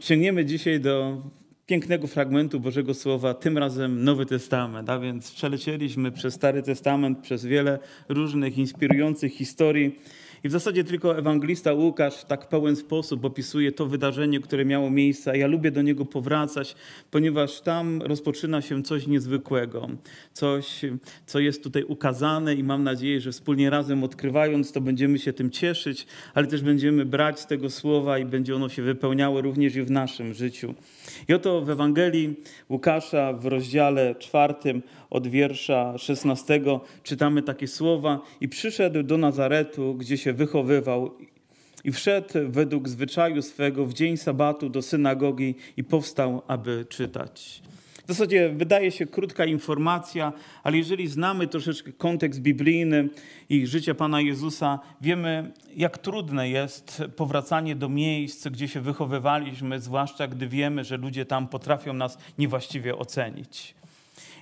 Sięgniemy dzisiaj do pięknego fragmentu Bożego Słowa, tym razem Nowy Testament, a więc przelecieliśmy przez Stary Testament, przez wiele różnych inspirujących historii. I w zasadzie tylko ewangelista Łukasz w tak pełen sposób opisuje to wydarzenie, które miało miejsce. Ja lubię do niego powracać, ponieważ tam rozpoczyna się coś niezwykłego, coś, co jest tutaj ukazane i mam nadzieję, że wspólnie razem odkrywając to będziemy się tym cieszyć, ale też będziemy brać z tego słowa i będzie ono się wypełniało również i w naszym życiu. I oto w Ewangelii Łukasza w rozdziale czwartym od wiersza 16 czytamy takie słowa i przyszedł do Nazaretu, gdzie się wychowywał i wszedł według zwyczaju swego w dzień sabatu do synagogi i powstał, aby czytać. W zasadzie wydaje się krótka informacja, ale jeżeli znamy troszeczkę kontekst biblijny i życia Pana Jezusa, wiemy, jak trudne jest powracanie do miejsc, gdzie się wychowywaliśmy, zwłaszcza gdy wiemy, że ludzie tam potrafią nas niewłaściwie ocenić.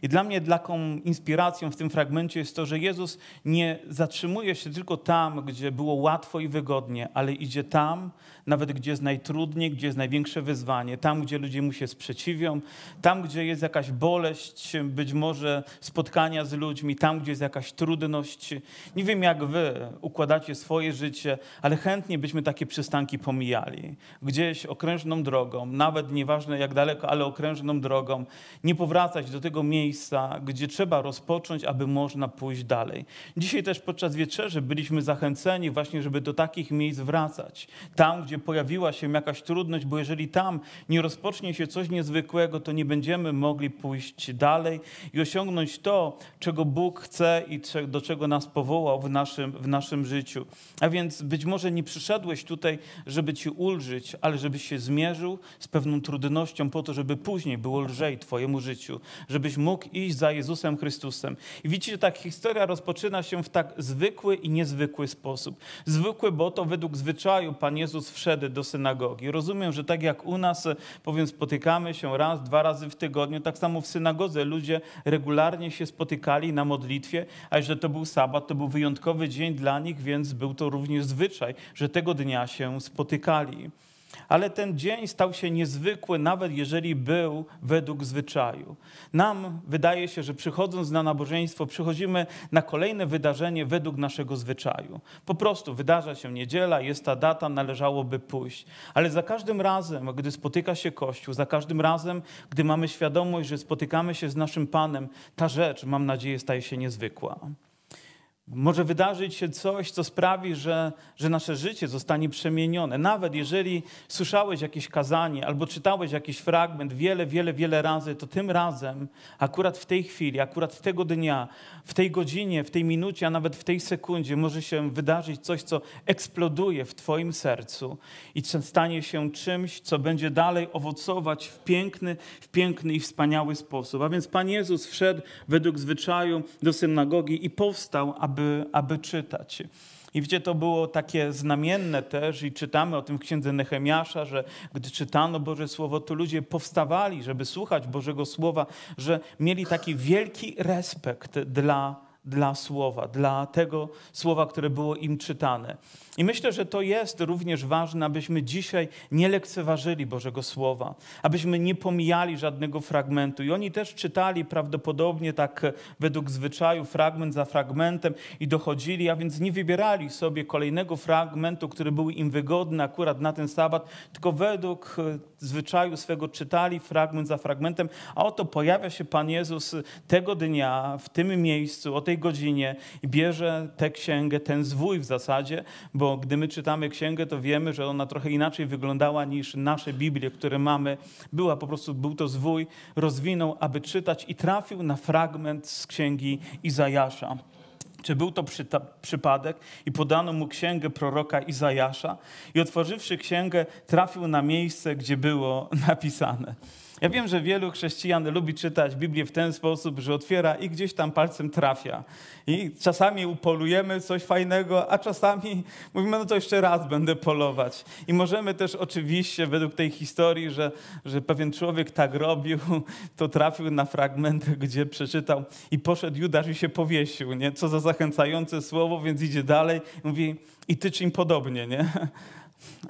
I dla mnie taką inspiracją w tym fragmencie jest to, że Jezus nie zatrzymuje się tylko tam, gdzie było łatwo i wygodnie, ale idzie tam, nawet gdzie jest najtrudniej, gdzie jest największe wyzwanie, tam, gdzie ludzie mu się sprzeciwią, tam, gdzie jest jakaś boleść, być może spotkania z ludźmi, tam, gdzie jest jakaś trudność. Nie wiem, jak wy układacie swoje życie, ale chętnie byśmy takie przystanki pomijali. Gdzieś okrężną drogą, nawet nieważne jak daleko, ale okrężną drogą, nie powracać do tego miejsca, gdzie trzeba rozpocząć, aby można pójść dalej. Dzisiaj też podczas wieczerzy byliśmy zachęceni właśnie, żeby do takich miejsc wracać. Tam, gdzie pojawiła się jakaś trudność, bo jeżeli tam nie rozpocznie się coś niezwykłego, to nie będziemy mogli pójść dalej i osiągnąć to, czego Bóg chce i do czego nas powołał w naszym, w naszym życiu. A więc być może nie przyszedłeś tutaj, żeby ci ulżyć, ale żebyś się zmierzył z pewną trudnością po to, żeby później było lżej twojemu życiu, żebyś mógł iść za Jezusem Chrystusem. I widzicie, ta historia rozpoczyna się w tak zwykły i niezwykły sposób. Zwykły, bo to według zwyczaju Pan Jezus wszedł wszedł do synagogi. Rozumiem, że tak jak u nas, powiem, spotykamy się raz, dwa razy w tygodniu, tak samo w synagodze ludzie regularnie się spotykali na modlitwie, a że to był sabat, to był wyjątkowy dzień dla nich, więc był to również zwyczaj, że tego dnia się spotykali. Ale ten dzień stał się niezwykły, nawet jeżeli był według zwyczaju. Nam wydaje się, że przychodząc na nabożeństwo, przychodzimy na kolejne wydarzenie według naszego zwyczaju. Po prostu wydarza się niedziela, jest ta data, należałoby pójść. Ale za każdym razem, gdy spotyka się Kościół, za każdym razem, gdy mamy świadomość, że spotykamy się z naszym Panem, ta rzecz, mam nadzieję, staje się niezwykła. Może wydarzyć się coś, co sprawi, że, że nasze życie zostanie przemienione. Nawet jeżeli słyszałeś jakieś kazanie albo czytałeś jakiś fragment wiele, wiele, wiele razy, to tym razem, akurat w tej chwili, akurat tego dnia, w tej godzinie, w tej minucie, a nawet w tej sekundzie może się wydarzyć coś, co eksploduje w Twoim sercu i stanie się czymś, co będzie dalej owocować w piękny, w piękny i wspaniały sposób. A więc Pan Jezus wszedł według zwyczaju do synagogi i powstał, aby aby, aby czytać. I widzicie, to było takie znamienne też i czytamy o tym w księdze Nehemiasza, że gdy czytano Boże Słowo, to ludzie powstawali, żeby słuchać Bożego Słowa, że mieli taki wielki respekt dla dla słowa, dla tego słowa, które było im czytane. I myślę, że to jest również ważne, abyśmy dzisiaj nie lekceważyli Bożego Słowa, abyśmy nie pomijali żadnego fragmentu. I oni też czytali prawdopodobnie tak według zwyczaju, fragment za fragmentem i dochodzili, a więc nie wybierali sobie kolejnego fragmentu, który był im wygodny akurat na ten sabat, tylko według zwyczaju swego czytali fragment za fragmentem, a oto pojawia się Pan Jezus tego dnia w tym miejscu, o tej godzinie i bierze tę księgę, ten zwój w zasadzie, bo gdy my czytamy księgę, to wiemy, że ona trochę inaczej wyglądała niż nasze Biblie, które mamy. Była po prostu, był to zwój, rozwinął, aby czytać i trafił na fragment z księgi Izajasza. Czy był to przy, ta, przypadek i podano mu księgę proroka Izajasza i otworzywszy księgę trafił na miejsce, gdzie było napisane. Ja wiem, że wielu chrześcijan lubi czytać Biblię w ten sposób, że otwiera i gdzieś tam palcem trafia. I czasami upolujemy coś fajnego, a czasami mówimy, no to jeszcze raz będę polować. I możemy też oczywiście, według tej historii, że, że pewien człowiek tak robił, to trafił na fragment, gdzie przeczytał i poszedł Judasz i się powiesił. Nie? Co za zachęcające słowo, więc idzie dalej. Mówi, i ty czym podobnie, nie?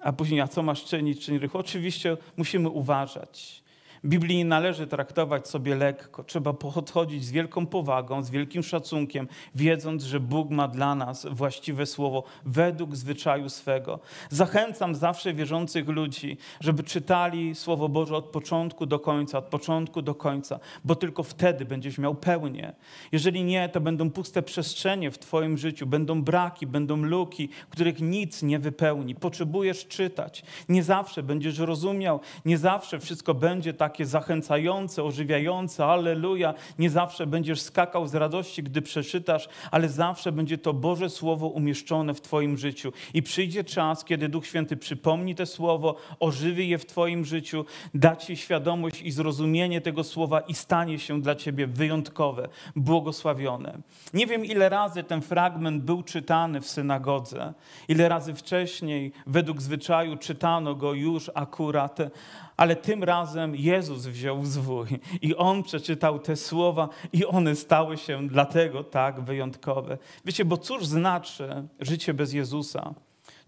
A później, a co masz czynić, czyń rychło? Oczywiście musimy uważać. Biblii nie należy traktować sobie lekko. Trzeba podchodzić z wielką powagą, z wielkim szacunkiem, wiedząc, że Bóg ma dla nas właściwe słowo według zwyczaju swego. Zachęcam zawsze wierzących ludzi, żeby czytali Słowo Boże od początku do końca, od początku do końca, bo tylko wtedy będziesz miał pełnię. Jeżeli nie, to będą puste przestrzenie w Twoim życiu, będą braki, będą luki, których nic nie wypełni. Potrzebujesz czytać. Nie zawsze będziesz rozumiał, nie zawsze wszystko będzie tak takie zachęcające, ożywiające, alleluja. Nie zawsze będziesz skakał z radości, gdy przeczytasz, ale zawsze będzie to Boże Słowo umieszczone w Twoim życiu. I przyjdzie czas, kiedy Duch Święty przypomni to Słowo, ożywi je w Twoim życiu, da Ci świadomość i zrozumienie tego Słowa i stanie się dla Ciebie wyjątkowe, błogosławione. Nie wiem, ile razy ten fragment był czytany w synagodze, ile razy wcześniej, według zwyczaju, czytano go już akurat, ale tym razem Jezus wziął zwój i On przeczytał te słowa i one stały się dlatego tak wyjątkowe. Wiecie, bo cóż znaczy życie bez Jezusa?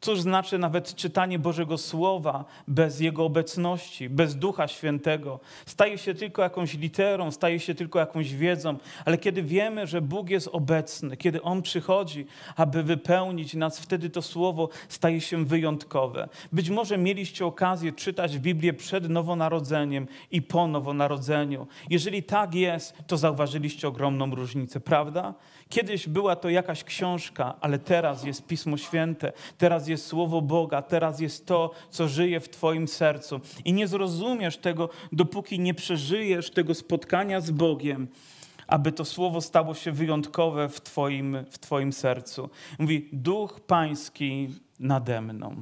Cóż znaczy nawet czytanie Bożego Słowa bez Jego obecności, bez Ducha Świętego? Staje się tylko jakąś literą, staje się tylko jakąś wiedzą, ale kiedy wiemy, że Bóg jest obecny, kiedy On przychodzi, aby wypełnić nas, wtedy to Słowo staje się wyjątkowe. Być może mieliście okazję czytać Biblię przed nowonarodzeniem i po nowonarodzeniu. Jeżeli tak jest, to zauważyliście ogromną różnicę, prawda? Kiedyś była to jakaś książka, ale teraz jest Pismo Święte, teraz jest Słowo Boga, teraz jest to, co żyje w Twoim sercu. I nie zrozumiesz tego, dopóki nie przeżyjesz tego spotkania z Bogiem, aby to Słowo stało się wyjątkowe w Twoim, w twoim sercu. Mówi, Duch Pański nade mną.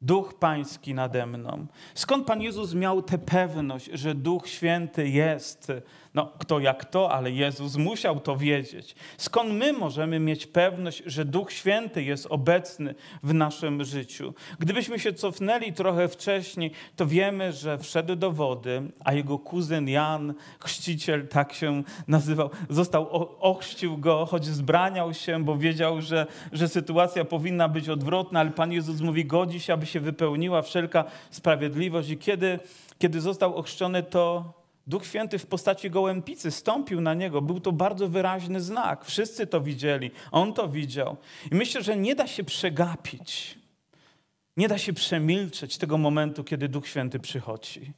Duch Pański nade mną. Skąd Pan Jezus miał tę pewność, że Duch Święty jest no, kto jak to, ale Jezus musiał to wiedzieć. Skąd my możemy mieć pewność, że Duch Święty jest obecny w naszym życiu? Gdybyśmy się cofnęli trochę wcześniej, to wiemy, że wszedł do wody, a jego kuzyn Jan, chrzciciel, tak się nazywał, został, ochrzcił go, choć zbraniał się, bo wiedział, że, że sytuacja powinna być odwrotna, ale Pan Jezus mówi, godzi się, aby się wypełniła wszelka sprawiedliwość. I kiedy, kiedy został ochrzczony, to Duch Święty w postaci gołębicy stąpił na niego. Był to bardzo wyraźny znak. Wszyscy to widzieli. On to widział. I myślę, że nie da się przegapić, nie da się przemilczeć tego momentu, kiedy Duch Święty przychodzi.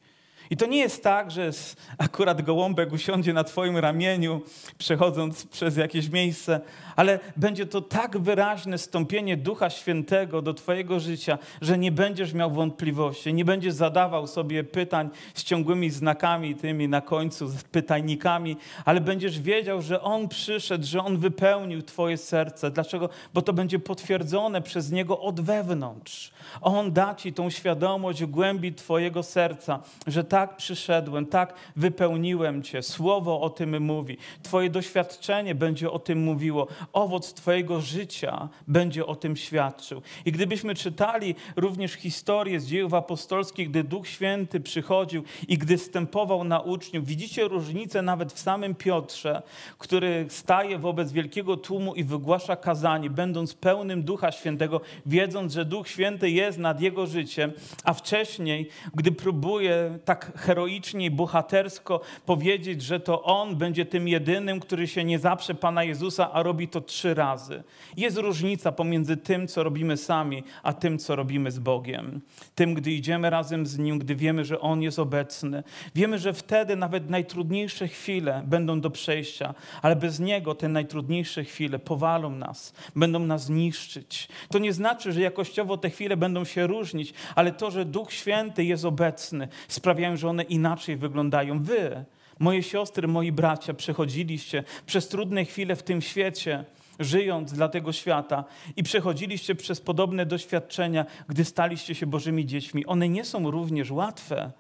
I to nie jest tak, że akurat gołąbek usiądzie na Twoim ramieniu, przechodząc przez jakieś miejsce, ale będzie to tak wyraźne stąpienie Ducha Świętego do Twojego życia, że nie będziesz miał wątpliwości, nie będziesz zadawał sobie pytań z ciągłymi znakami tymi na końcu, z pytajnikami, ale będziesz wiedział, że On przyszedł, że On wypełnił Twoje serce. Dlaczego? Bo to będzie potwierdzone przez Niego od wewnątrz. On da Ci tą świadomość w głębi Twojego serca, że tak przyszedłem, tak wypełniłem Cię. Słowo o tym mówi. Twoje doświadczenie będzie o tym mówiło owoc Twojego życia będzie o tym świadczył. I gdybyśmy czytali również historię z dziejów apostolskich, gdy Duch Święty przychodził i gdy stępował na uczniów, widzicie różnicę nawet w samym Piotrze, który staje wobec wielkiego tłumu i wygłasza kazanie, będąc pełnym Ducha Świętego, wiedząc, że Duch Święty jest nad jego życiem, a wcześniej, gdy próbuje tak heroicznie i bohatersko powiedzieć, że to on będzie tym jedynym, który się nie zaprze Pana Jezusa, a robi to trzy razy. Jest różnica pomiędzy tym, co robimy sami, a tym, co robimy z Bogiem. Tym, gdy idziemy razem z Nim, gdy wiemy, że On jest obecny. Wiemy, że wtedy nawet najtrudniejsze chwile będą do przejścia, ale bez Niego te najtrudniejsze chwile powalą nas, będą nas niszczyć. To nie znaczy, że jakościowo te chwile będą się różnić, ale to, że Duch Święty jest obecny, sprawiają, że one inaczej wyglądają. Wy, Moje siostry, moi bracia, przechodziliście przez trudne chwile w tym świecie, żyjąc dla tego świata i przechodziliście przez podobne doświadczenia, gdy staliście się Bożymi dziećmi. One nie są również łatwe,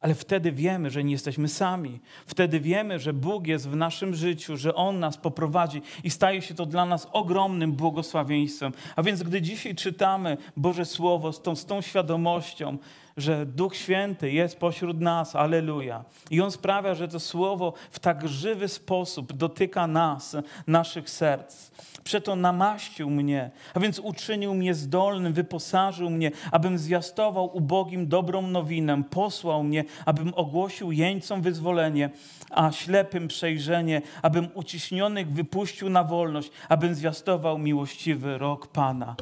ale wtedy wiemy, że nie jesteśmy sami. Wtedy wiemy, że Bóg jest w naszym życiu, że On nas poprowadzi i staje się to dla nas ogromnym błogosławieństwem. A więc, gdy dzisiaj czytamy Boże Słowo z tą, z tą świadomością, że Duch Święty jest pośród nas, aleluja. I On sprawia, że to słowo w tak żywy sposób dotyka nas, naszych serc. Przeto namaścił mnie, a więc uczynił mnie zdolnym, wyposażył mnie, abym zwiastował ubogim dobrą nowinę, posłał mnie, abym ogłosił jeńcom wyzwolenie, a ślepym przejrzenie, abym uciśnionych wypuścił na wolność, abym zwiastował miłościwy rok Pana.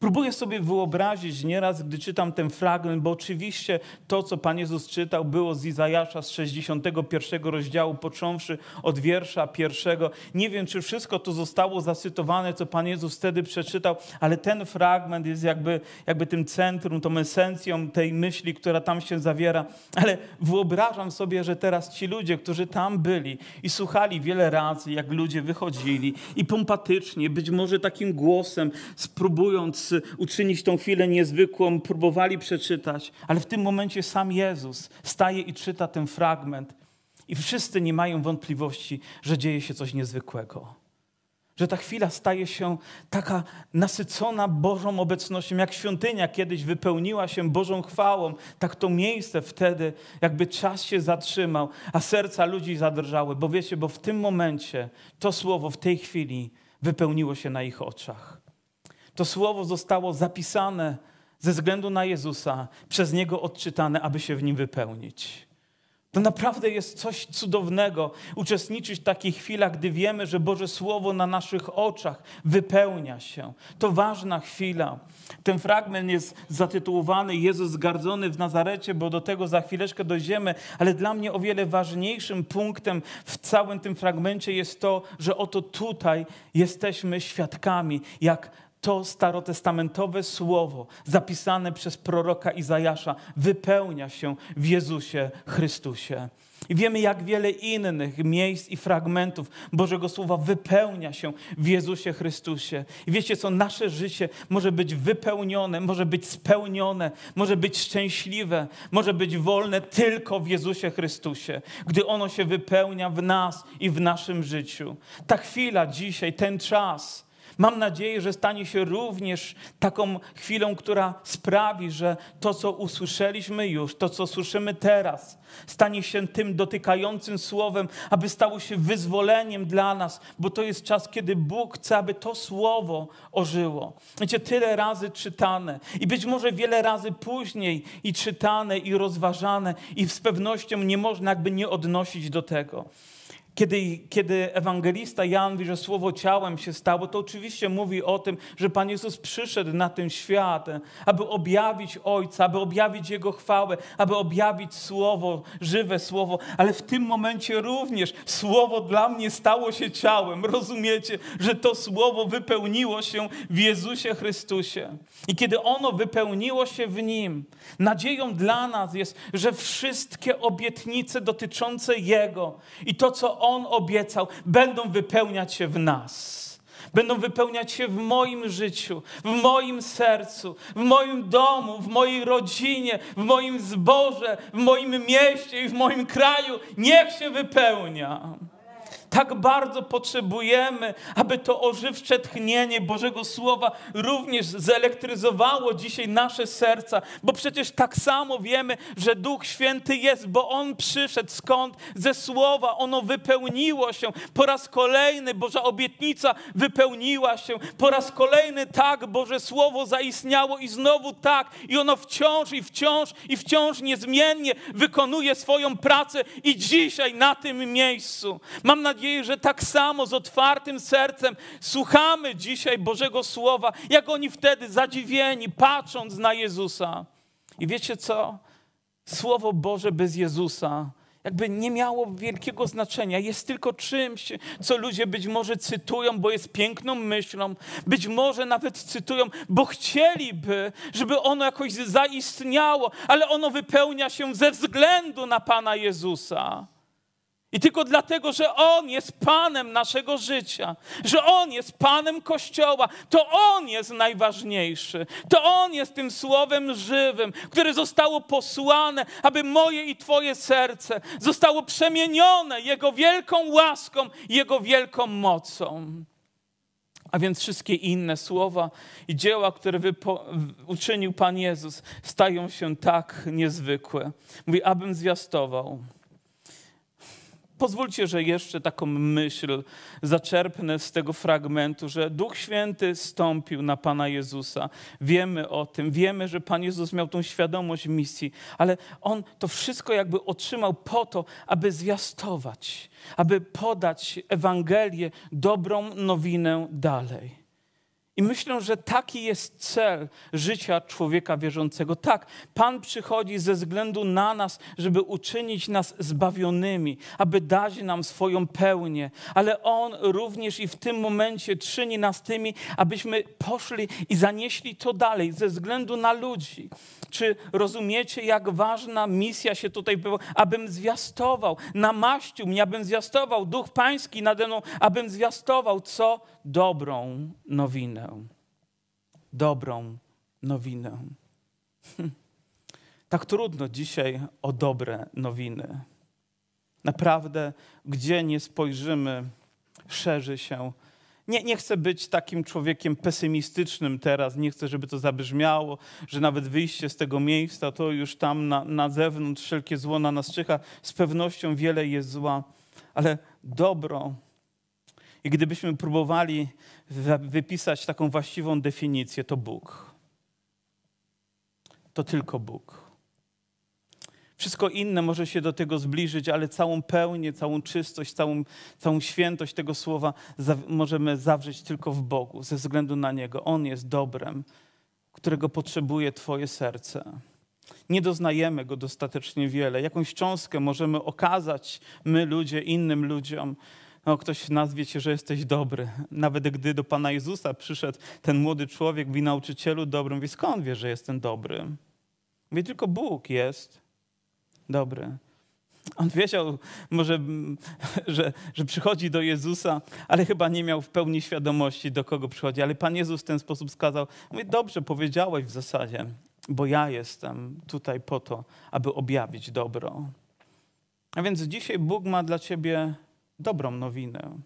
Próbuję sobie wyobrazić nieraz, gdy czytam ten fragment, bo oczywiście to, co Pan Jezus czytał, było z Izajasza z 61 rozdziału, począwszy od wiersza pierwszego. Nie wiem, czy wszystko to zostało zacytowane, co Pan Jezus wtedy przeczytał, ale ten fragment jest jakby, jakby tym centrum, tą esencją tej myśli, która tam się zawiera. Ale wyobrażam sobie, że teraz ci ludzie, którzy tam byli i słuchali wiele razy, jak ludzie wychodzili i pompatycznie, być może takim głosem, spróbując uczynić tą chwilę niezwykłą, próbowali przeczytać, ale w tym momencie sam Jezus staje i czyta ten fragment i wszyscy nie mają wątpliwości, że dzieje się coś niezwykłego. Że ta chwila staje się taka nasycona Bożą obecnością, jak świątynia kiedyś wypełniła się Bożą chwałą, tak to miejsce wtedy, jakby czas się zatrzymał, a serca ludzi zadrżały. Bo wiecie, bo w tym momencie to słowo w tej chwili wypełniło się na ich oczach. To słowo zostało zapisane ze względu na Jezusa, przez Niego odczytane, aby się w nim wypełnić. To naprawdę jest coś cudownego uczestniczyć w takich chwilach, gdy wiemy, że Boże Słowo na naszych oczach wypełnia się. To ważna chwila. Ten fragment jest zatytułowany Jezus zgardzony w Nazarecie, bo do tego za chwileczkę dojdziemy, ale dla mnie o wiele ważniejszym punktem w całym tym fragmencie jest to, że oto tutaj jesteśmy świadkami, jak to starotestamentowe słowo zapisane przez proroka Izajasza wypełnia się w Jezusie Chrystusie. I wiemy, jak wiele innych miejsc i fragmentów Bożego Słowa wypełnia się w Jezusie Chrystusie. I wiecie co, nasze życie może być wypełnione, może być spełnione, może być szczęśliwe, może być wolne tylko w Jezusie Chrystusie, gdy ono się wypełnia w nas i w naszym życiu. Ta chwila dzisiaj, ten czas Mam nadzieję, że stanie się również taką chwilą, która sprawi, że to, co usłyszeliśmy już, to, co słyszymy teraz, stanie się tym dotykającym słowem, aby stało się wyzwoleniem dla nas, bo to jest czas, kiedy Bóg chce, aby to słowo ożyło. Wiecie, tyle razy czytane i być może wiele razy później i czytane, i rozważane, i z pewnością nie można jakby nie odnosić do tego. Kiedy, kiedy ewangelista Jan mówi, że słowo ciałem się stało, to oczywiście mówi o tym, że Pan Jezus przyszedł na ten świat, aby objawić Ojca, aby objawić Jego chwałę, aby objawić słowo, żywe słowo, ale w tym momencie również słowo dla mnie stało się ciałem. Rozumiecie, że to słowo wypełniło się w Jezusie Chrystusie. I kiedy ono wypełniło się w Nim, nadzieją dla nas jest, że wszystkie obietnice dotyczące Jego i to, co On obiecał, będą wypełniać się w nas. Będą wypełniać się w moim życiu, w moim sercu, w moim domu, w mojej rodzinie, w moim zborze, w moim mieście i w moim kraju. Niech się wypełnia. Tak bardzo potrzebujemy, aby to ożywcze tchnienie Bożego Słowa również zelektryzowało dzisiaj nasze serca, bo przecież tak samo wiemy, że Duch Święty jest, bo On przyszedł skąd? Ze Słowa, ono wypełniło się. Po raz kolejny Boża obietnica wypełniła się. Po raz kolejny tak Boże Słowo zaistniało i znowu tak. I ono wciąż i wciąż i wciąż niezmiennie wykonuje swoją pracę i dzisiaj na tym miejscu. Mam nadzieję, nadzieję, że tak samo z otwartym sercem słuchamy dzisiaj Bożego Słowa, jak oni wtedy zadziwieni, patrząc na Jezusa. I wiecie co? Słowo Boże bez Jezusa jakby nie miało wielkiego znaczenia. Jest tylko czymś, co ludzie być może cytują, bo jest piękną myślą, być może nawet cytują, bo chcieliby, żeby ono jakoś zaistniało, ale ono wypełnia się ze względu na Pana Jezusa. I tylko dlatego, że On jest Panem naszego życia, że On jest Panem Kościoła, to On jest najważniejszy. To On jest tym Słowem żywym, które zostało posłane, aby moje i Twoje serce zostało przemienione Jego wielką łaską, Jego wielką mocą. A więc wszystkie inne słowa i dzieła, które wypo- uczynił Pan Jezus, stają się tak niezwykłe. Mówi, abym zwiastował. Pozwólcie, że jeszcze taką myśl zaczerpnę z tego fragmentu, że Duch Święty stąpił na Pana Jezusa. Wiemy o tym, wiemy, że Pan Jezus miał tą świadomość misji, ale On to wszystko jakby otrzymał po to, aby zwiastować, aby podać Ewangelię, dobrą nowinę dalej. I myślę, że taki jest cel życia człowieka wierzącego. Tak, Pan przychodzi ze względu na nas, żeby uczynić nas zbawionymi, aby dać nam swoją pełnię, ale On również i w tym momencie czyni nas tymi, abyśmy poszli i zanieśli to dalej ze względu na ludzi. Czy rozumiecie, jak ważna misja się tutaj była? Abym zwiastował, namaścił mnie, abym zwiastował Duch Pański nade mną, abym zwiastował co? Dobrą nowinę. Dobrą nowinę. Hm. Tak trudno dzisiaj o dobre nowiny. Naprawdę, gdzie nie spojrzymy, szerzy się nie, nie chcę być takim człowiekiem pesymistycznym teraz, nie chcę, żeby to zabrzmiało, że nawet wyjście z tego miejsca, to już tam na, na zewnątrz wszelkie zło na nas czyha. Z pewnością wiele jest zła, ale dobro. I gdybyśmy próbowali wypisać taką właściwą definicję, to Bóg. To tylko Bóg. Wszystko inne może się do tego zbliżyć, ale całą pełnię, całą czystość, całą, całą świętość tego słowa możemy zawrzeć tylko w Bogu, ze względu na Niego. On jest dobrem, którego potrzebuje Twoje serce. Nie doznajemy Go dostatecznie wiele. Jakąś cząstkę możemy okazać my, ludzie, innym ludziom. No, ktoś nazwie cię, że jesteś dobry. Nawet gdy do Pana Jezusa przyszedł ten młody człowiek, mówi nauczycielu dobrym, mówi skąd wie, że jestem dobry? Mówi tylko Bóg jest dobry. On wiedział może, że, że przychodzi do Jezusa, ale chyba nie miał w pełni świadomości, do kogo przychodzi. Ale Pan Jezus w ten sposób skazał, mówi, dobrze powiedziałeś w zasadzie, bo ja jestem tutaj po to, aby objawić dobro. A więc dzisiaj Bóg ma dla ciebie dobrą nowinę.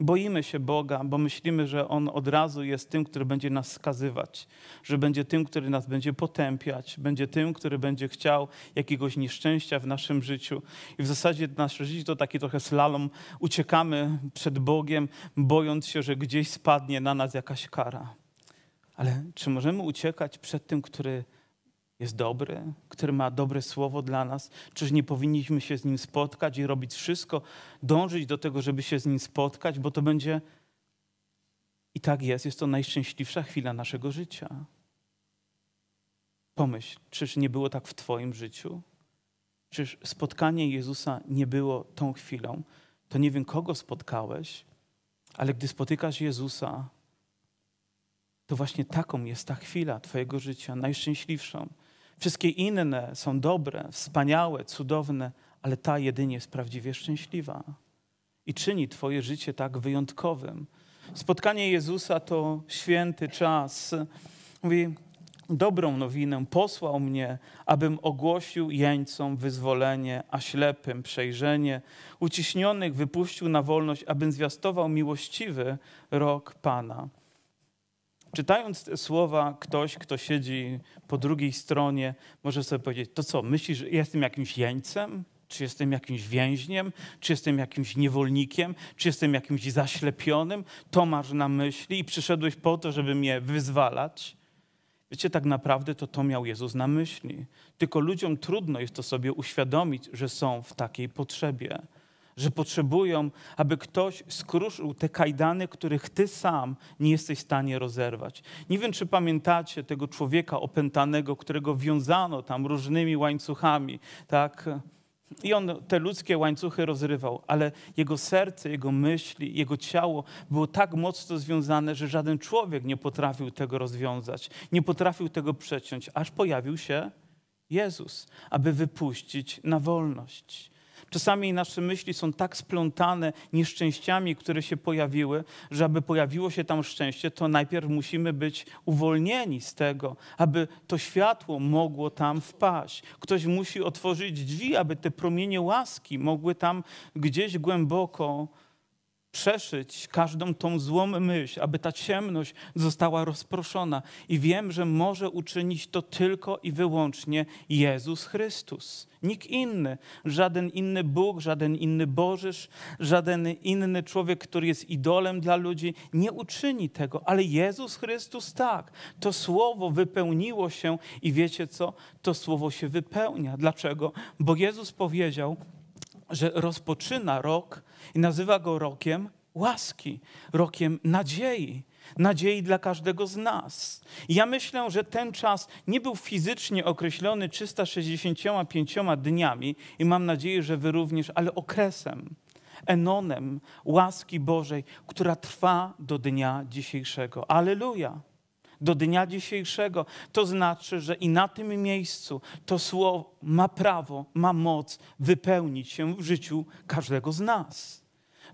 Boimy się Boga, bo myślimy, że On od razu jest tym, który będzie nas skazywać, że będzie tym, który nas będzie potępiać, będzie tym, który będzie chciał jakiegoś nieszczęścia w naszym życiu. I w zasadzie nasze życie to taki trochę slalom. Uciekamy przed Bogiem, bojąc się, że gdzieś spadnie na nas jakaś kara. Ale czy możemy uciekać przed tym, który jest dobry, który ma dobre słowo dla nas? Czyż nie powinniśmy się z nim spotkać i robić wszystko, dążyć do tego, żeby się z nim spotkać, bo to będzie. I tak jest, jest to najszczęśliwsza chwila naszego życia. Pomyśl, czyż nie było tak w Twoim życiu? Czyż spotkanie Jezusa nie było tą chwilą? To nie wiem, kogo spotkałeś, ale gdy spotykasz Jezusa, to właśnie taką jest ta chwila Twojego życia, najszczęśliwszą. Wszystkie inne są dobre, wspaniałe, cudowne, ale ta jedynie jest prawdziwie szczęśliwa i czyni Twoje życie tak wyjątkowym. Spotkanie Jezusa to święty czas. Mówi, dobrą nowinę posłał mnie, abym ogłosił jeńcom wyzwolenie, a ślepym przejrzenie, uciśnionych wypuścił na wolność, abym zwiastował miłościwy rok Pana. Czytając te słowa, ktoś, kto siedzi po drugiej stronie, może sobie powiedzieć: To co, myślisz, że jestem jakimś jeńcem? Czy jestem jakimś więźniem? Czy jestem jakimś niewolnikiem? Czy jestem jakimś zaślepionym? To masz na myśli i przyszedłeś po to, żeby mnie wyzwalać? Wiecie, tak naprawdę to to miał Jezus na myśli. Tylko ludziom trudno jest to sobie uświadomić, że są w takiej potrzebie że potrzebują, aby ktoś skruszył te kajdany, których ty sam nie jesteś w stanie rozerwać. Nie wiem, czy pamiętacie tego człowieka opętanego, którego wiązano tam różnymi łańcuchami, tak? I on te ludzkie łańcuchy rozrywał, ale jego serce, jego myśli, jego ciało było tak mocno związane, że żaden człowiek nie potrafił tego rozwiązać, nie potrafił tego przeciąć, aż pojawił się Jezus, aby wypuścić na wolność. Czasami nasze myśli są tak splątane nieszczęściami, które się pojawiły, że aby pojawiło się tam szczęście, to najpierw musimy być uwolnieni z tego, aby to światło mogło tam wpaść. Ktoś musi otworzyć drzwi, aby te promienie łaski mogły tam gdzieś głęboko przeszyć każdą tą złą myśl, aby ta ciemność została rozproszona. I wiem, że może uczynić to tylko i wyłącznie Jezus Chrystus. Nikt inny, żaden inny Bóg, żaden inny Bożysz, żaden inny człowiek, który jest idolem dla ludzi, nie uczyni tego, ale Jezus Chrystus tak. To słowo wypełniło się i wiecie co? To słowo się wypełnia. Dlaczego? Bo Jezus powiedział, że rozpoczyna rok i nazywa go rokiem łaski, rokiem nadziei. Nadziei dla każdego z nas. Ja myślę, że ten czas nie był fizycznie określony 365 dniami, i mam nadzieję, że wy również, ale okresem, enonem łaski Bożej, która trwa do dnia dzisiejszego. Aleluja! Do dnia dzisiejszego. To znaczy, że i na tym miejscu to słowo ma prawo, ma moc wypełnić się w życiu każdego z nas.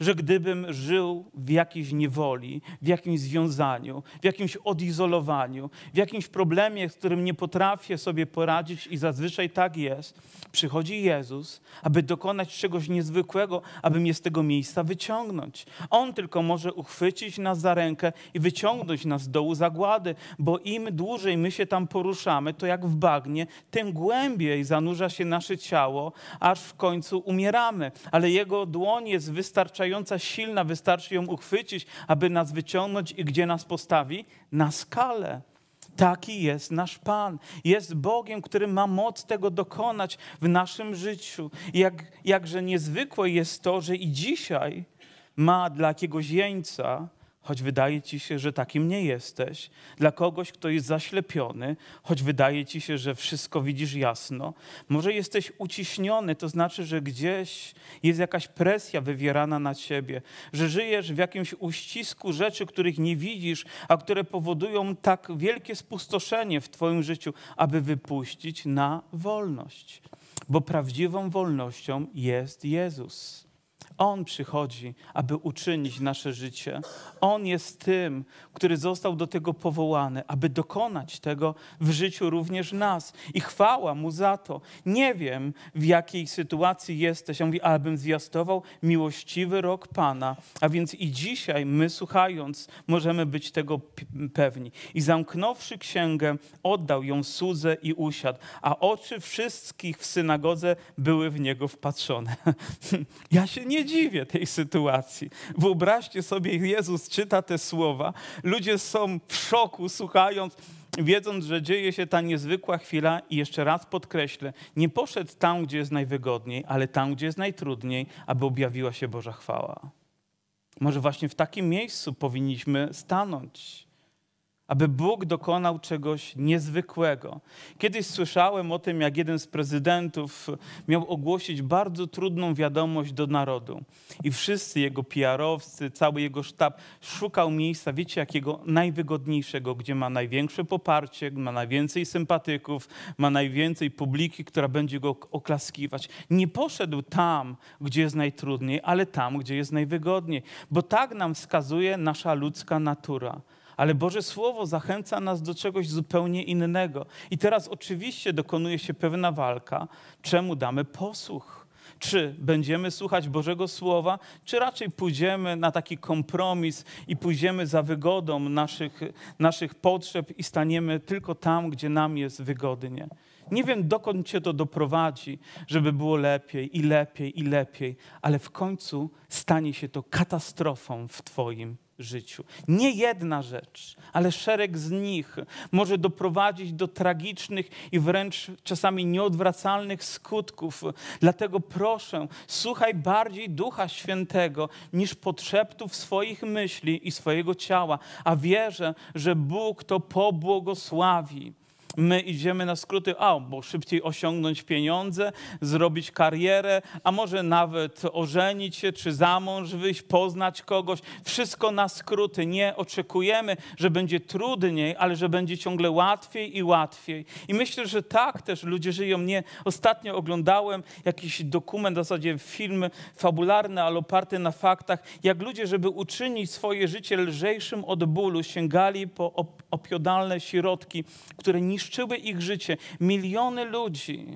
Że gdybym żył w jakiejś niewoli, w jakimś związaniu, w jakimś odizolowaniu, w jakimś problemie, z którym nie potrafię sobie poradzić, i zazwyczaj tak jest, przychodzi Jezus, aby dokonać czegoś niezwykłego, aby mnie z tego miejsca wyciągnąć. On tylko może uchwycić nas za rękę i wyciągnąć nas z dołu zagłady, bo im dłużej my się tam poruszamy, to jak w bagnie, tym głębiej zanurza się nasze ciało, aż w końcu umieramy. Ale Jego dłoń jest wystarczająca silna, wystarczy ją uchwycić, aby nas wyciągnąć i gdzie nas postawi? Na skalę. Taki jest nasz Pan. Jest Bogiem, który ma moc tego dokonać w naszym życiu. Jak, jakże niezwykłe jest to, że i dzisiaj ma dla jakiegoś jeńca choć wydaje ci się, że takim nie jesteś, dla kogoś, kto jest zaślepiony, choć wydaje ci się, że wszystko widzisz jasno, może jesteś uciśniony, to znaczy, że gdzieś jest jakaś presja wywierana na ciebie, że żyjesz w jakimś uścisku rzeczy, których nie widzisz, a które powodują tak wielkie spustoszenie w twoim życiu, aby wypuścić na wolność. Bo prawdziwą wolnością jest Jezus. On przychodzi, aby uczynić nasze życie. On jest tym, który został do tego powołany, aby dokonać tego w życiu również nas. I chwała Mu za to. Nie wiem, w jakiej sytuacji jesteś. On mówi, abym zwiastował miłościwy rok Pana. A więc i dzisiaj my, słuchając, możemy być tego pewni. I zamknąwszy księgę, oddał ją słudze i usiadł, a oczy wszystkich w synagodze były w niego wpatrzone. ja się nie dziwię tej sytuacji. Wyobraźcie sobie, Jezus czyta te słowa, ludzie są w szoku, słuchając, wiedząc, że dzieje się ta niezwykła chwila i jeszcze raz podkreślę, nie poszedł tam, gdzie jest najwygodniej, ale tam, gdzie jest najtrudniej, aby objawiła się Boża chwała. Może właśnie w takim miejscu powinniśmy stanąć aby Bóg dokonał czegoś niezwykłego. Kiedyś słyszałem o tym, jak jeden z prezydentów miał ogłosić bardzo trudną wiadomość do narodu. I wszyscy jego PR-owcy, cały jego sztab szukał miejsca, wiecie, jakiego najwygodniejszego, gdzie ma największe poparcie, ma najwięcej sympatyków, ma najwięcej publiki, która będzie go oklaskiwać. Nie poszedł tam, gdzie jest najtrudniej, ale tam, gdzie jest najwygodniej, bo tak nam wskazuje nasza ludzka natura ale Boże Słowo zachęca nas do czegoś zupełnie innego. I teraz oczywiście dokonuje się pewna walka, czemu damy posłuch. Czy będziemy słuchać Bożego Słowa, czy raczej pójdziemy na taki kompromis i pójdziemy za wygodą naszych, naszych potrzeb i staniemy tylko tam, gdzie nam jest wygodnie. Nie wiem, dokąd cię to doprowadzi, żeby było lepiej i lepiej i lepiej, ale w końcu stanie się to katastrofą w Twoim życiu. Nie jedna rzecz, ale szereg z nich może doprowadzić do tragicznych i wręcz czasami nieodwracalnych skutków. Dlatego proszę, słuchaj bardziej Ducha Świętego niż podszeptów swoich myśli i swojego ciała, a wierzę, że Bóg to pobłogosławi my idziemy na skróty, a bo szybciej osiągnąć pieniądze, zrobić karierę, a może nawet ożenić się, czy za mąż wyjść, poznać kogoś. Wszystko na skróty. Nie oczekujemy, że będzie trudniej, ale że będzie ciągle łatwiej i łatwiej. I myślę, że tak też ludzie żyją. Nie, ostatnio oglądałem jakiś dokument, w zasadzie film fabularny, ale oparty na faktach, jak ludzie, żeby uczynić swoje życie lżejszym od bólu, sięgali po opiodalne środki, które niszczą niszczyły ich życie. Miliony ludzi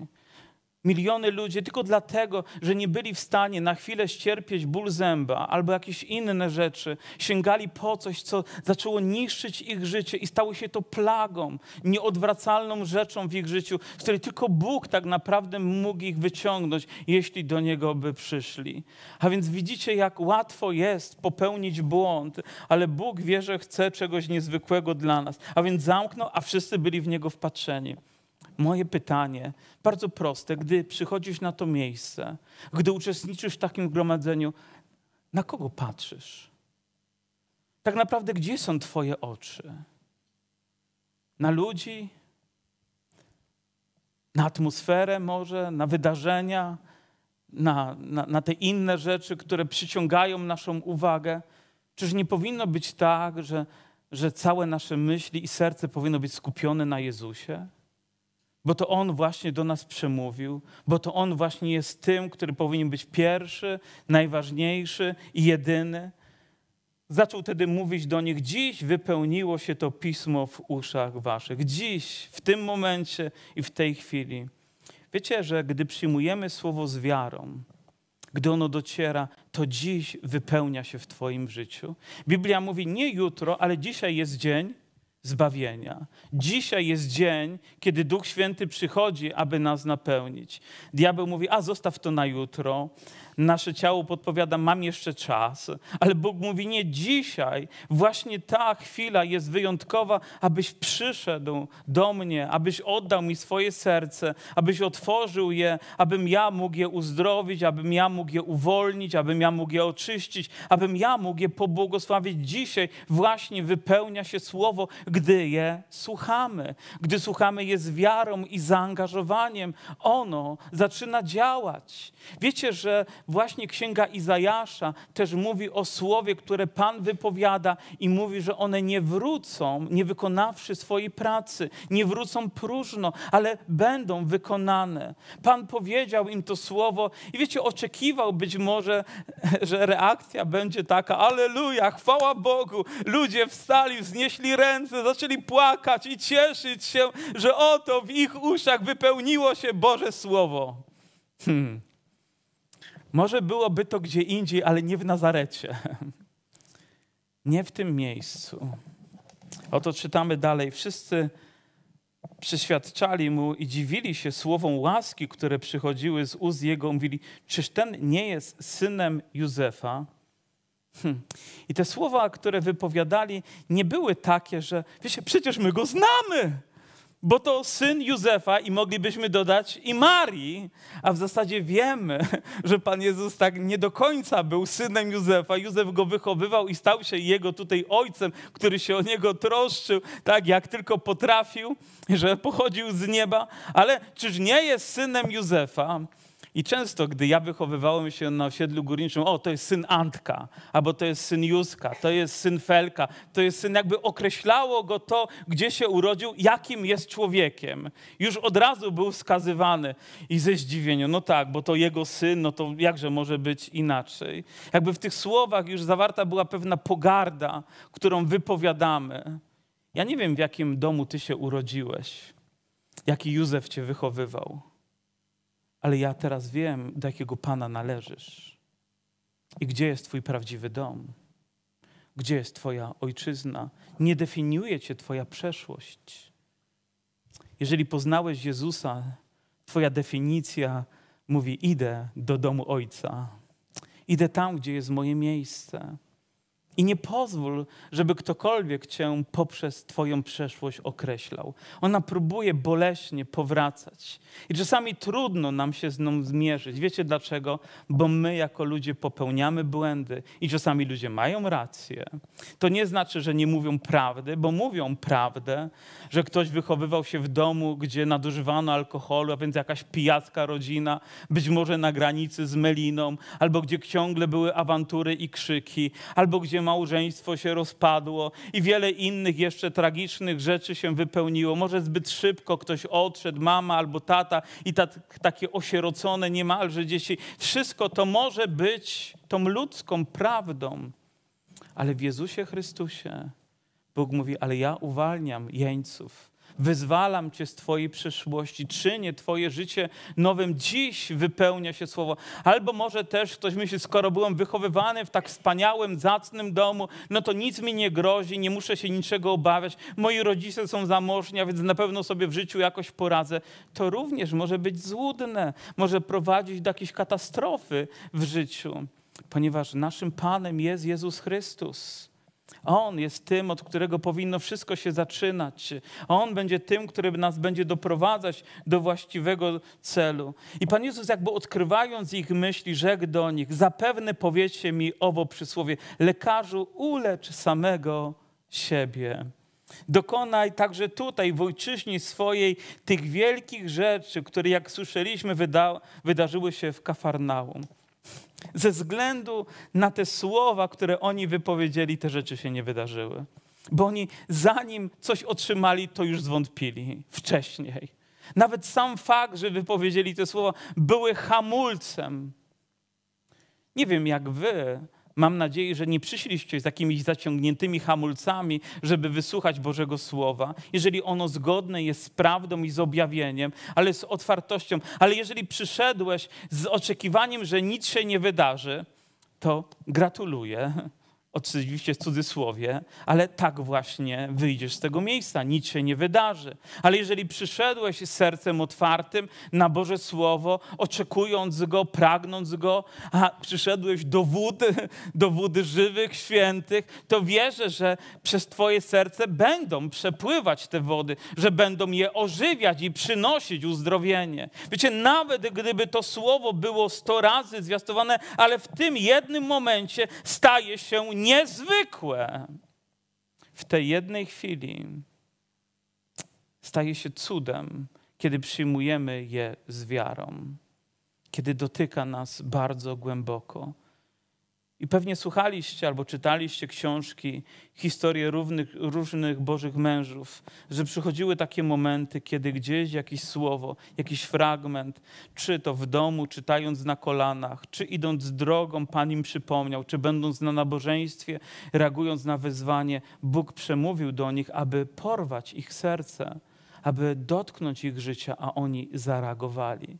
Miliony ludzi tylko dlatego, że nie byli w stanie na chwilę ścierpieć ból zęba albo jakieś inne rzeczy, sięgali po coś, co zaczęło niszczyć ich życie i stało się to plagą, nieodwracalną rzeczą w ich życiu, z której tylko Bóg tak naprawdę mógł ich wyciągnąć, jeśli do Niego by przyszli. A więc widzicie, jak łatwo jest popełnić błąd, ale Bóg wie, że chce czegoś niezwykłego dla nas. A więc zamknął, a wszyscy byli w Niego wpatrzeni. Moje pytanie, bardzo proste, gdy przychodzisz na to miejsce, gdy uczestniczysz w takim gromadzeniu, na kogo patrzysz? Tak naprawdę, gdzie są Twoje oczy? Na ludzi? Na atmosferę może? Na wydarzenia? Na, na, na te inne rzeczy, które przyciągają naszą uwagę? Czyż nie powinno być tak, że, że całe nasze myśli i serce powinno być skupione na Jezusie? Bo to On właśnie do nas przemówił, bo to On właśnie jest tym, który powinien być pierwszy, najważniejszy i jedyny. Zaczął wtedy mówić do nich: Dziś wypełniło się to pismo w uszach waszych. Dziś, w tym momencie i w tej chwili. Wiecie, że gdy przyjmujemy słowo z wiarą, gdy ono dociera, to dziś wypełnia się w Twoim życiu. Biblia mówi nie jutro, ale dzisiaj jest dzień, zbawienia. Dzisiaj jest dzień, kiedy Duch Święty przychodzi, aby nas napełnić. Diabeł mówi: A zostaw to na jutro. Nasze ciało podpowiada: Mam jeszcze czas. Ale Bóg mówi: Nie dzisiaj. Właśnie ta chwila jest wyjątkowa, abyś przyszedł do mnie, abyś oddał mi swoje serce, abyś otworzył je, abym ja mógł je uzdrowić, abym ja mógł je uwolnić, abym ja mógł je oczyścić, abym ja mógł je pobłogosławić. Dzisiaj właśnie wypełnia się słowo, gdy je słuchamy. Gdy słuchamy je z wiarą i zaangażowaniem, ono zaczyna działać. Wiecie, że właśnie księga Izajasza też mówi o słowie, które Pan wypowiada i mówi, że one nie wrócą, nie wykonawszy swojej pracy, nie wrócą próżno, ale będą wykonane. Pan powiedział im to słowo i wiecie, oczekiwał być może, że reakcja będzie taka: Aleluja, chwała Bogu. Ludzie wstali, wznieśli ręce, zaczęli płakać i cieszyć się, że oto w ich uszach wypełniło się Boże Słowo. Hmm. Może byłoby to gdzie indziej, ale nie w Nazarecie. Nie w tym miejscu. Oto czytamy dalej. Wszyscy przyświadczali mu i dziwili się słowom łaski, które przychodziły z ust jego. Mówili, czyż ten nie jest synem Józefa? Hm. I te słowa, które wypowiadali, nie były takie, że wiecie, przecież my go znamy bo to syn Józefa i moglibyśmy dodać i Marii, a w zasadzie wiemy, że Pan Jezus tak nie do końca był synem Józefa. Józef go wychowywał i stał się jego tutaj ojcem, który się o niego troszczył, tak jak tylko potrafił, że pochodził z nieba, ale czyż nie jest synem Józefa? I często, gdy ja wychowywałem się na osiedlu górniczym, o, to jest syn Antka, albo to jest syn Józka, to jest syn Felka, to jest syn, jakby określało go to, gdzie się urodził, jakim jest człowiekiem. Już od razu był wskazywany i ze zdziwieniem, no tak, bo to jego syn, no to jakże może być inaczej. Jakby w tych słowach już zawarta była pewna pogarda, którą wypowiadamy. Ja nie wiem, w jakim domu ty się urodziłeś, jaki Józef cię wychowywał ale ja teraz wiem, do jakiego Pana należysz. I gdzie jest Twój prawdziwy dom? Gdzie jest Twoja ojczyzna? Nie definiuje Cię Twoja przeszłość. Jeżeli poznałeś Jezusa, Twoja definicja mówi: Idę do domu Ojca. Idę tam, gdzie jest moje miejsce. I nie pozwól, żeby ktokolwiek cię poprzez Twoją przeszłość określał. Ona próbuje boleśnie powracać. I czasami trudno nam się z nią zmierzyć. Wiecie dlaczego? Bo my jako ludzie popełniamy błędy i czasami ludzie mają rację. To nie znaczy, że nie mówią prawdy, bo mówią prawdę, że ktoś wychowywał się w domu, gdzie nadużywano alkoholu, a więc jakaś pijacka rodzina, być może na granicy z Meliną, albo gdzie ciągle były awantury i krzyki, albo gdzie małżeństwo się rozpadło i wiele innych jeszcze tragicznych rzeczy się wypełniło. Może zbyt szybko ktoś odszedł, mama albo tata i ta, takie osierocone niemalże dzieci. Wszystko to może być tą ludzką prawdą, ale w Jezusie Chrystusie Bóg mówi, ale ja uwalniam jeńców. Wyzwalam Cię z Twojej przeszłości, czynię Twoje życie nowym. Dziś wypełnia się słowo. Albo może też ktoś myśli, skoro byłem wychowywany w tak wspaniałym, zacnym domu, no to nic mi nie grozi, nie muszę się niczego obawiać. Moi rodzice są zamożni, a więc na pewno sobie w życiu jakoś poradzę. To również może być złudne, może prowadzić do jakiejś katastrofy w życiu, ponieważ naszym Panem jest Jezus Chrystus. On jest tym, od którego powinno wszystko się zaczynać. On będzie tym, który nas będzie doprowadzać do właściwego celu. I Pan Jezus, jakby odkrywając ich myśli, rzekł do nich: Zapewne powiecie mi owo przysłowie: Lekarzu, ulecz samego siebie. Dokonaj także tutaj, w ojczyźnie swojej, tych wielkich rzeczy, które, jak słyszeliśmy, wyda wydarzyły się w Kafarnaum. Ze względu na te słowa, które oni wypowiedzieli, te rzeczy się nie wydarzyły. Bo oni, zanim coś otrzymali, to już zwątpili wcześniej. Nawet sam fakt, że wypowiedzieli te słowa, były hamulcem. Nie wiem jak wy, Mam nadzieję, że nie przyszliście z jakimiś zaciągniętymi hamulcami, żeby wysłuchać Bożego Słowa, jeżeli ono zgodne jest z prawdą i z objawieniem, ale z otwartością. Ale jeżeli przyszedłeś z oczekiwaniem, że nic się nie wydarzy, to gratuluję oczywiście w cudzysłowie, ale tak właśnie wyjdziesz z tego miejsca, nic się nie wydarzy. Ale jeżeli przyszedłeś z sercem otwartym na Boże Słowo, oczekując Go, pragnąc Go, a przyszedłeś do wody, do wody żywych, świętych, to wierzę, że przez Twoje serce będą przepływać te wody, że będą je ożywiać i przynosić uzdrowienie. Wiecie, nawet gdyby to Słowo było sto razy zwiastowane, ale w tym jednym momencie staje się niezwykłe. W tej jednej chwili staje się cudem, kiedy przyjmujemy je z wiarą, kiedy dotyka nas bardzo głęboko. I pewnie słuchaliście albo czytaliście książki, historie różnych, różnych Bożych mężów, że przychodziły takie momenty, kiedy gdzieś jakieś słowo, jakiś fragment, czy to w domu, czytając na kolanach, czy idąc drogą, Pan im przypomniał, czy będąc na nabożeństwie, reagując na wezwanie, Bóg przemówił do nich, aby porwać ich serce, aby dotknąć ich życia, a oni zareagowali.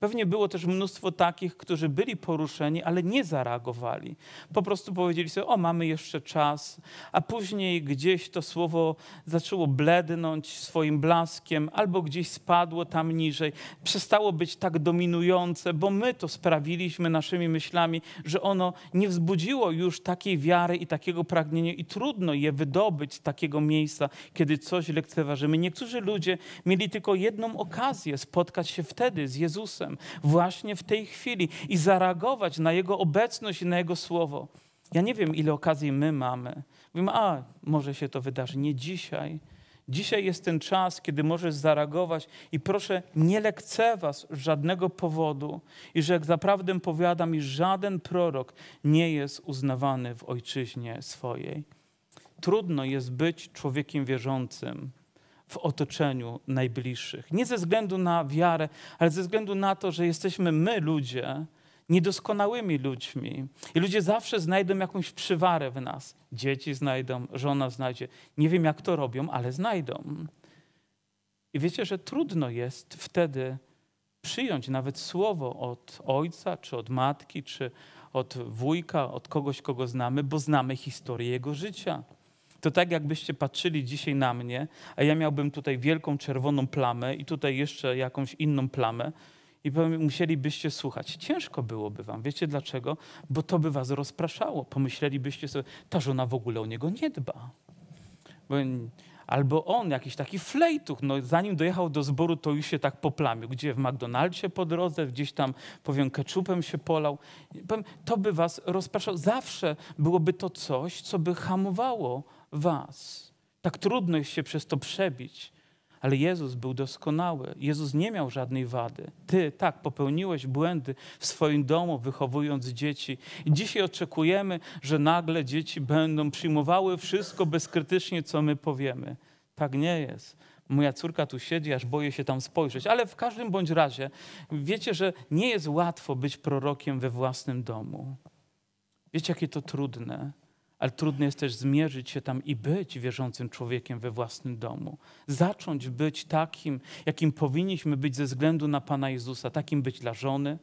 Pewnie było też mnóstwo takich, którzy byli poruszeni, ale nie zareagowali. Po prostu powiedzieli sobie, o mamy jeszcze czas, a później gdzieś to słowo zaczęło blednąć swoim blaskiem, albo gdzieś spadło tam niżej, przestało być tak dominujące, bo my to sprawiliśmy naszymi myślami, że ono nie wzbudziło już takiej wiary i takiego pragnienia i trudno je wydobyć z takiego miejsca, kiedy coś lekceważymy. Niektórzy ludzie mieli tylko jedną okazję spotkać się wtedy z Jezusem właśnie w tej chwili i zareagować na Jego obecność i na Jego słowo. Ja nie wiem, ile okazji my mamy. Mówimy, a może się to wydarzy. Nie dzisiaj. Dzisiaj jest ten czas, kiedy możesz zareagować i proszę, nie lekceważ żadnego powodu i że jak zaprawdę powiadam, iż żaden prorok nie jest uznawany w ojczyźnie swojej. Trudno jest być człowiekiem wierzącym, w otoczeniu najbliższych. Nie ze względu na wiarę, ale ze względu na to, że jesteśmy my, ludzie, niedoskonałymi ludźmi. I ludzie zawsze znajdą jakąś przywarę w nas. Dzieci znajdą, żona znajdzie. Nie wiem, jak to robią, ale znajdą. I wiecie, że trudno jest wtedy przyjąć nawet słowo od ojca, czy od matki, czy od wujka, od kogoś, kogo znamy, bo znamy historię jego życia. To tak jakbyście patrzyli dzisiaj na mnie, a ja miałbym tutaj wielką czerwoną plamę i tutaj jeszcze jakąś inną plamę i musielibyście słuchać. Ciężko byłoby wam. Wiecie dlaczego? Bo to by was rozpraszało. Pomyślelibyście sobie, ta żona w ogóle o niego nie dba. Albo on, jakiś taki flejtuch, no zanim dojechał do zboru, to już się tak poplamił. Gdzie w McDonaldzie po drodze, gdzieś tam, powiem, keczupem się polał. To by was rozpraszało. Zawsze byłoby to coś, co by hamowało was. Tak trudno jest się przez to przebić. Ale Jezus był doskonały. Jezus nie miał żadnej wady. Ty, tak, popełniłeś błędy w swoim domu, wychowując dzieci. I dzisiaj oczekujemy, że nagle dzieci będą przyjmowały wszystko bezkrytycznie, co my powiemy. Tak nie jest. Moja córka tu siedzi, aż boję się tam spojrzeć. Ale w każdym bądź razie, wiecie, że nie jest łatwo być prorokiem we własnym domu. Wiecie, jakie to trudne ale trudno jest też zmierzyć się tam i być wierzącym człowiekiem we własnym domu. Zacząć być takim, jakim powinniśmy być ze względu na Pana Jezusa, takim być dla żony.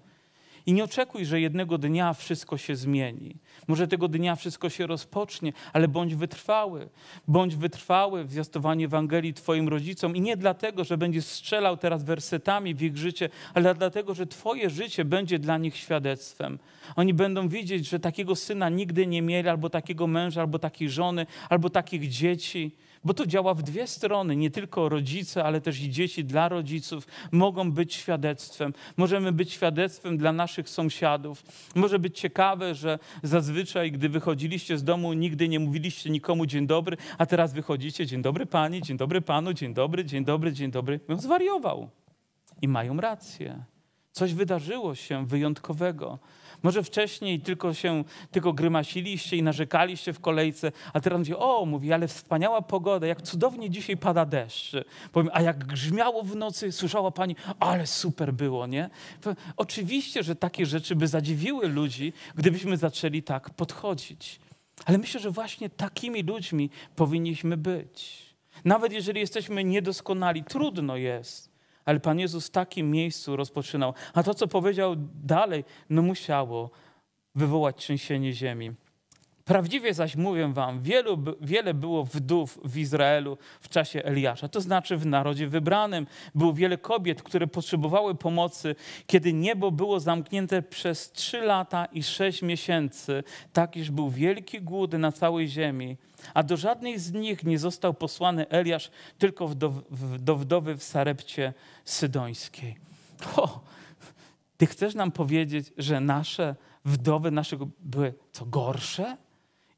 I nie oczekuj, że jednego dnia wszystko się zmieni. Może tego dnia wszystko się rozpocznie, ale bądź wytrwały. Bądź wytrwały w zwiastowaniu Ewangelii Twoim rodzicom. I nie dlatego, że będziesz strzelał teraz wersetami w ich życie, ale dlatego, że Twoje życie będzie dla nich świadectwem. Oni będą widzieć, że takiego syna nigdy nie mieli, albo takiego męża, albo takiej żony, albo takich dzieci. Bo to działa w dwie strony. Nie tylko rodzice, ale też i dzieci dla rodziców mogą być świadectwem. Możemy być świadectwem dla naszych sąsiadów. Może być ciekawe, że zazwyczaj, gdy wychodziliście z domu, nigdy nie mówiliście nikomu dzień dobry, a teraz wychodzicie dzień dobry pani, dzień dobry panu, dzień dobry, dzień dobry, dzień dobry. On zwariował. I mają rację. Coś wydarzyło się wyjątkowego. Może wcześniej tylko się tylko grymasiliście i narzekaliście w kolejce, a teraz mówi, o, mówi, ale wspaniała pogoda, jak cudownie dzisiaj pada deszcz. Powiem, a jak grzmiało w nocy, słyszała pani, ale super było, nie? Oczywiście, że takie rzeczy by zadziwiły ludzi, gdybyśmy zaczęli tak podchodzić. Ale myślę, że właśnie takimi ludźmi powinniśmy być. Nawet jeżeli jesteśmy niedoskonali, trudno jest ale Pan Jezus w takim miejscu rozpoczynał. A to, co powiedział dalej, no musiało wywołać trzęsienie ziemi. Prawdziwie zaś mówię wam, wielu, wiele było wdów w Izraelu w czasie Eliasza, to znaczy w narodzie wybranym. Było wiele kobiet, które potrzebowały pomocy, kiedy niebo było zamknięte przez trzy lata i sześć miesięcy, tak iż był wielki głód na całej ziemi. A do żadnej z nich nie został posłany Eliasz, tylko do wdowy w Sarepcie Sydońskiej. O, ty chcesz nam powiedzieć, że nasze wdowy naszego były co gorsze?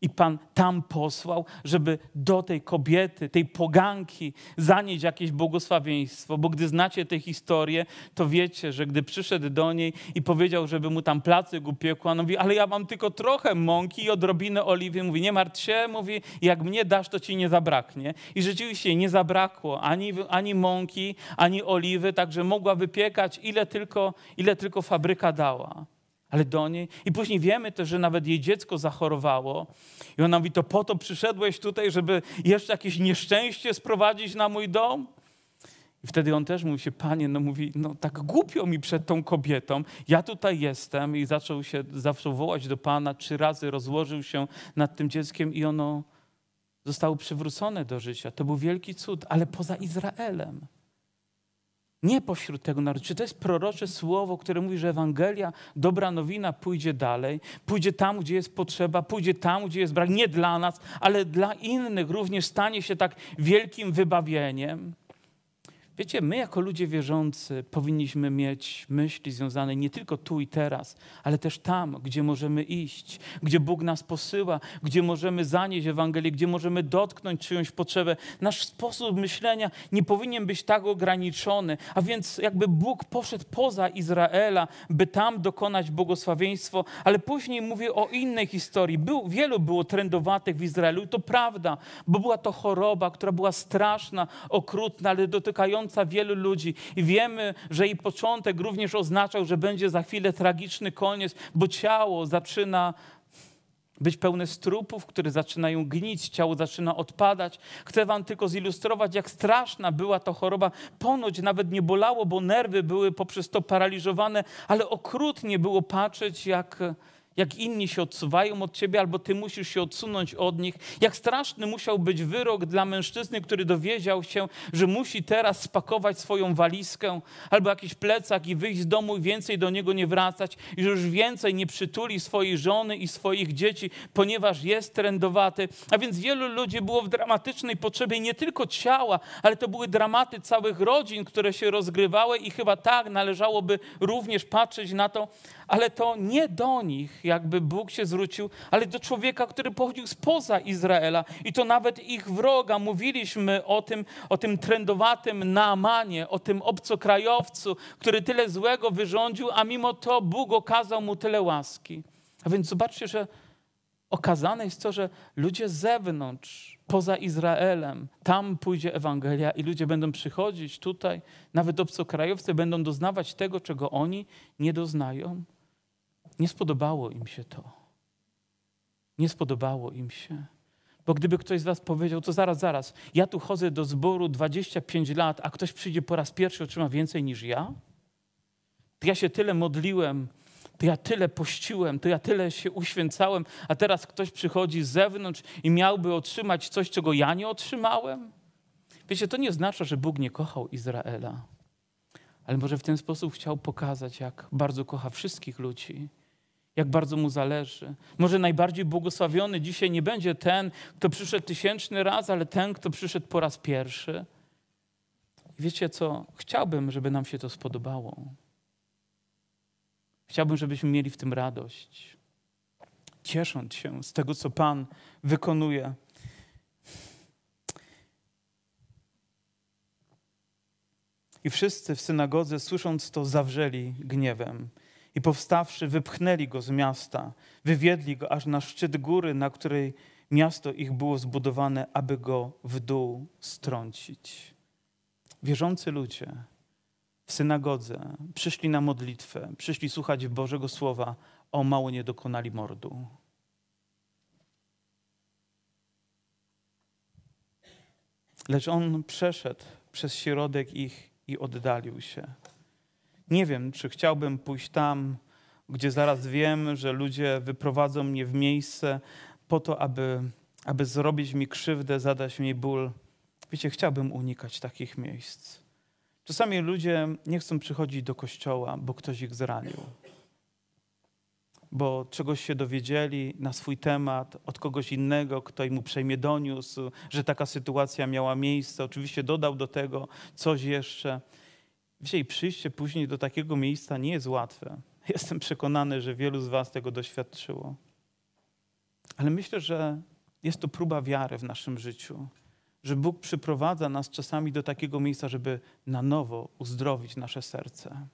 I Pan tam posłał, żeby do tej kobiety, tej poganki zanieść jakieś błogosławieństwo. Bo gdy znacie tę historię, to wiecie, że gdy przyszedł do niej i powiedział, żeby mu tam placyk upiekła, on mówi, ale ja mam tylko trochę mąki i odrobinę oliwy. Mówi, nie martw się, mówi, jak mnie dasz, to ci nie zabraknie. I rzeczywiście nie zabrakło ani, ani mąki, ani oliwy, także mogła wypiekać ile tylko, ile tylko fabryka dała ale do niej. I później wiemy też, że nawet jej dziecko zachorowało. I ona mówi, to po to przyszedłeś tutaj, żeby jeszcze jakieś nieszczęście sprowadzić na mój dom? I wtedy on też mówi się, panie, no mówi, no tak głupio mi przed tą kobietą. Ja tutaj jestem i zaczął się, zaczął wołać do pana, trzy razy rozłożył się nad tym dzieckiem i ono zostało przywrócone do życia. To był wielki cud, ale poza Izraelem. Nie pośród tego narodu. Czy to jest prorocze słowo, które mówi, że Ewangelia, dobra nowina pójdzie dalej, pójdzie tam, gdzie jest potrzeba, pójdzie tam, gdzie jest brak, nie dla nas, ale dla innych również stanie się tak wielkim wybawieniem. Wiecie, my jako ludzie wierzący powinniśmy mieć myśli związane nie tylko tu i teraz, ale też tam, gdzie możemy iść, gdzie Bóg nas posyła, gdzie możemy zanieść Ewangelię, gdzie możemy dotknąć czyjąś potrzebę. Nasz sposób myślenia nie powinien być tak ograniczony, a więc jakby Bóg poszedł poza Izraela, by tam dokonać błogosławieństwo, ale później mówię o innej historii. Był, wielu było trędowatych w Izraelu i to prawda, bo była to choroba, która była straszna, okrutna, ale dotykająca wielu ludzi. I wiemy, że jej początek również oznaczał, że będzie za chwilę tragiczny koniec, bo ciało zaczyna być pełne strupów, które zaczynają gnić, ciało zaczyna odpadać. Chcę wam tylko zilustrować, jak straszna była to choroba. Ponoć nawet nie bolało, bo nerwy były poprzez to paraliżowane, ale okrutnie było patrzeć, jak jak inni się odsuwają od ciebie, albo ty musisz się odsunąć od nich. Jak straszny musiał być wyrok dla mężczyzny, który dowiedział się, że musi teraz spakować swoją walizkę albo jakiś plecak i wyjść z domu i więcej do niego nie wracać i że już więcej nie przytuli swojej żony i swoich dzieci, ponieważ jest trędowaty. A więc wielu ludzi było w dramatycznej potrzebie nie tylko ciała, ale to były dramaty całych rodzin, które się rozgrywały i chyba tak należałoby również patrzeć na to, ale to nie do nich jakby Bóg się zwrócił, ale do człowieka, który pochodził spoza Izraela i to nawet ich wroga. Mówiliśmy o tym, o tym trendowatym Naamanie, o tym obcokrajowcu, który tyle złego wyrządził, a mimo to Bóg okazał mu tyle łaski. A więc zobaczcie, że okazane jest to, że ludzie z zewnątrz, poza Izraelem, tam pójdzie Ewangelia i ludzie będą przychodzić tutaj, nawet obcokrajowcy będą doznawać tego, czego oni nie doznają. Nie spodobało im się to. Nie spodobało im się. Bo gdyby ktoś z was powiedział, to zaraz, zaraz, ja tu chodzę do zboru 25 lat, a ktoś przyjdzie po raz pierwszy, otrzyma więcej niż ja? To ja się tyle modliłem, to ja tyle pościłem, to ja tyle się uświęcałem, a teraz ktoś przychodzi z zewnątrz i miałby otrzymać coś, czego ja nie otrzymałem? Wiecie, to nie oznacza, że Bóg nie kochał Izraela, ale może w ten sposób chciał pokazać, jak bardzo kocha wszystkich ludzi, jak bardzo mu zależy. Może najbardziej błogosławiony dzisiaj nie będzie ten, kto przyszedł tysięczny raz, ale ten, kto przyszedł po raz pierwszy. Wiecie co? Chciałbym, żeby nam się to spodobało. Chciałbym, żebyśmy mieli w tym radość, ciesząc się z tego, co Pan wykonuje. I wszyscy w synagodze, słysząc to, zawrzeli gniewem. I powstawszy, wypchnęli go z miasta, wywiedli go aż na szczyt góry, na której miasto ich było zbudowane, aby go w dół strącić. Wierzący ludzie w synagodze przyszli na modlitwę, przyszli słuchać Bożego Słowa, o mało nie dokonali mordu. Lecz on przeszedł przez środek ich i oddalił się. Nie wiem, czy chciałbym pójść tam, gdzie zaraz wiem, że ludzie wyprowadzą mnie w miejsce po to, aby, aby zrobić mi krzywdę, zadać mi ból. Wiecie, chciałbym unikać takich miejsc. Czasami ludzie nie chcą przychodzić do kościoła, bo ktoś ich zranił. Bo czegoś się dowiedzieli na swój temat od kogoś innego, kto im uprzejmie doniósł, że taka sytuacja miała miejsce. Oczywiście dodał do tego coś jeszcze. I przyjście później do takiego miejsca nie jest łatwe. Jestem przekonany, że wielu z Was tego doświadczyło. Ale myślę, że jest to próba wiary w naszym życiu, że Bóg przyprowadza nas czasami do takiego miejsca, żeby na nowo uzdrowić nasze serce,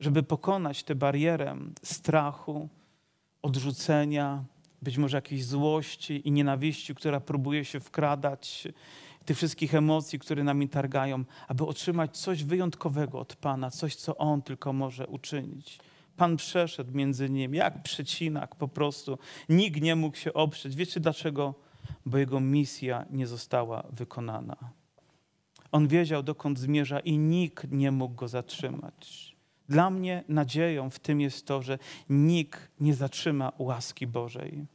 żeby pokonać tę barierę strachu, odrzucenia, być może jakiejś złości i nienawiści, która próbuje się wkradać tych wszystkich emocji, które nami targają, aby otrzymać coś wyjątkowego od Pana, coś, co On tylko może uczynić. Pan przeszedł między nimi, jak przecinak po prostu. Nikt nie mógł się oprzeć. Wiecie dlaczego? Bo jego misja nie została wykonana. On wiedział, dokąd zmierza i nikt nie mógł go zatrzymać. Dla mnie nadzieją w tym jest to, że nikt nie zatrzyma łaski Bożej.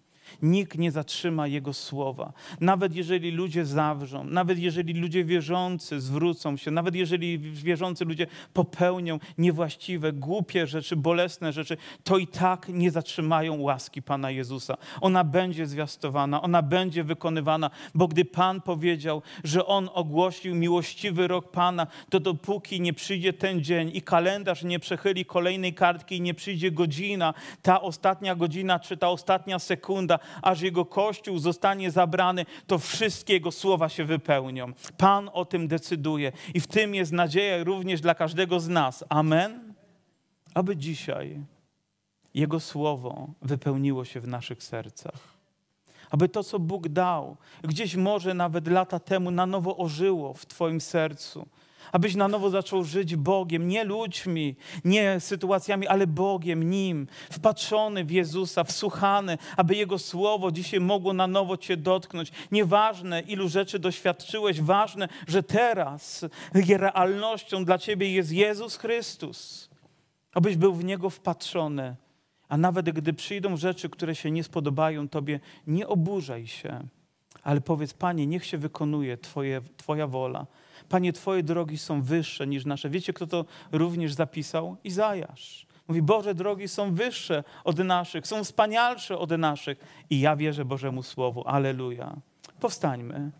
Nikt nie zatrzyma Jego słowa. Nawet jeżeli ludzie zawrzą, nawet jeżeli ludzie wierzący zwrócą się, nawet jeżeli wierzący ludzie popełnią niewłaściwe, głupie rzeczy, bolesne rzeczy, to i tak nie zatrzymają łaski Pana Jezusa. Ona będzie zwiastowana, ona będzie wykonywana, bo gdy Pan powiedział, że On ogłosił miłościwy rok Pana, to dopóki nie przyjdzie ten dzień i kalendarz nie przechyli kolejnej kartki i nie przyjdzie godzina, ta ostatnia godzina czy ta ostatnia sekunda, aż Jego Kościół zostanie zabrany, to wszystkie Jego słowa się wypełnią. Pan o tym decyduje i w tym jest nadzieja również dla każdego z nas. Amen? Aby dzisiaj Jego słowo wypełniło się w naszych sercach. Aby to, co Bóg dał, gdzieś może nawet lata temu na nowo ożyło w Twoim sercu abyś na nowo zaczął żyć Bogiem, nie ludźmi, nie sytuacjami, ale Bogiem, Nim, wpatrzony w Jezusa, wsłuchany, aby Jego Słowo dzisiaj mogło na nowo Cię dotknąć. Nieważne, ilu rzeczy doświadczyłeś, ważne, że teraz realnością dla Ciebie jest Jezus Chrystus. Abyś był w Niego wpatrzony. A nawet gdy przyjdą rzeczy, które się nie spodobają Tobie, nie oburzaj się, ale powiedz, Panie, niech się wykonuje twoje, Twoja wola. Panie, Twoje drogi są wyższe niż nasze. Wiecie, kto to również zapisał? Izajasz. Mówi, Boże, drogi są wyższe od naszych, są wspanialsze od naszych. I ja wierzę Bożemu Słowu. Aleluja. Powstańmy.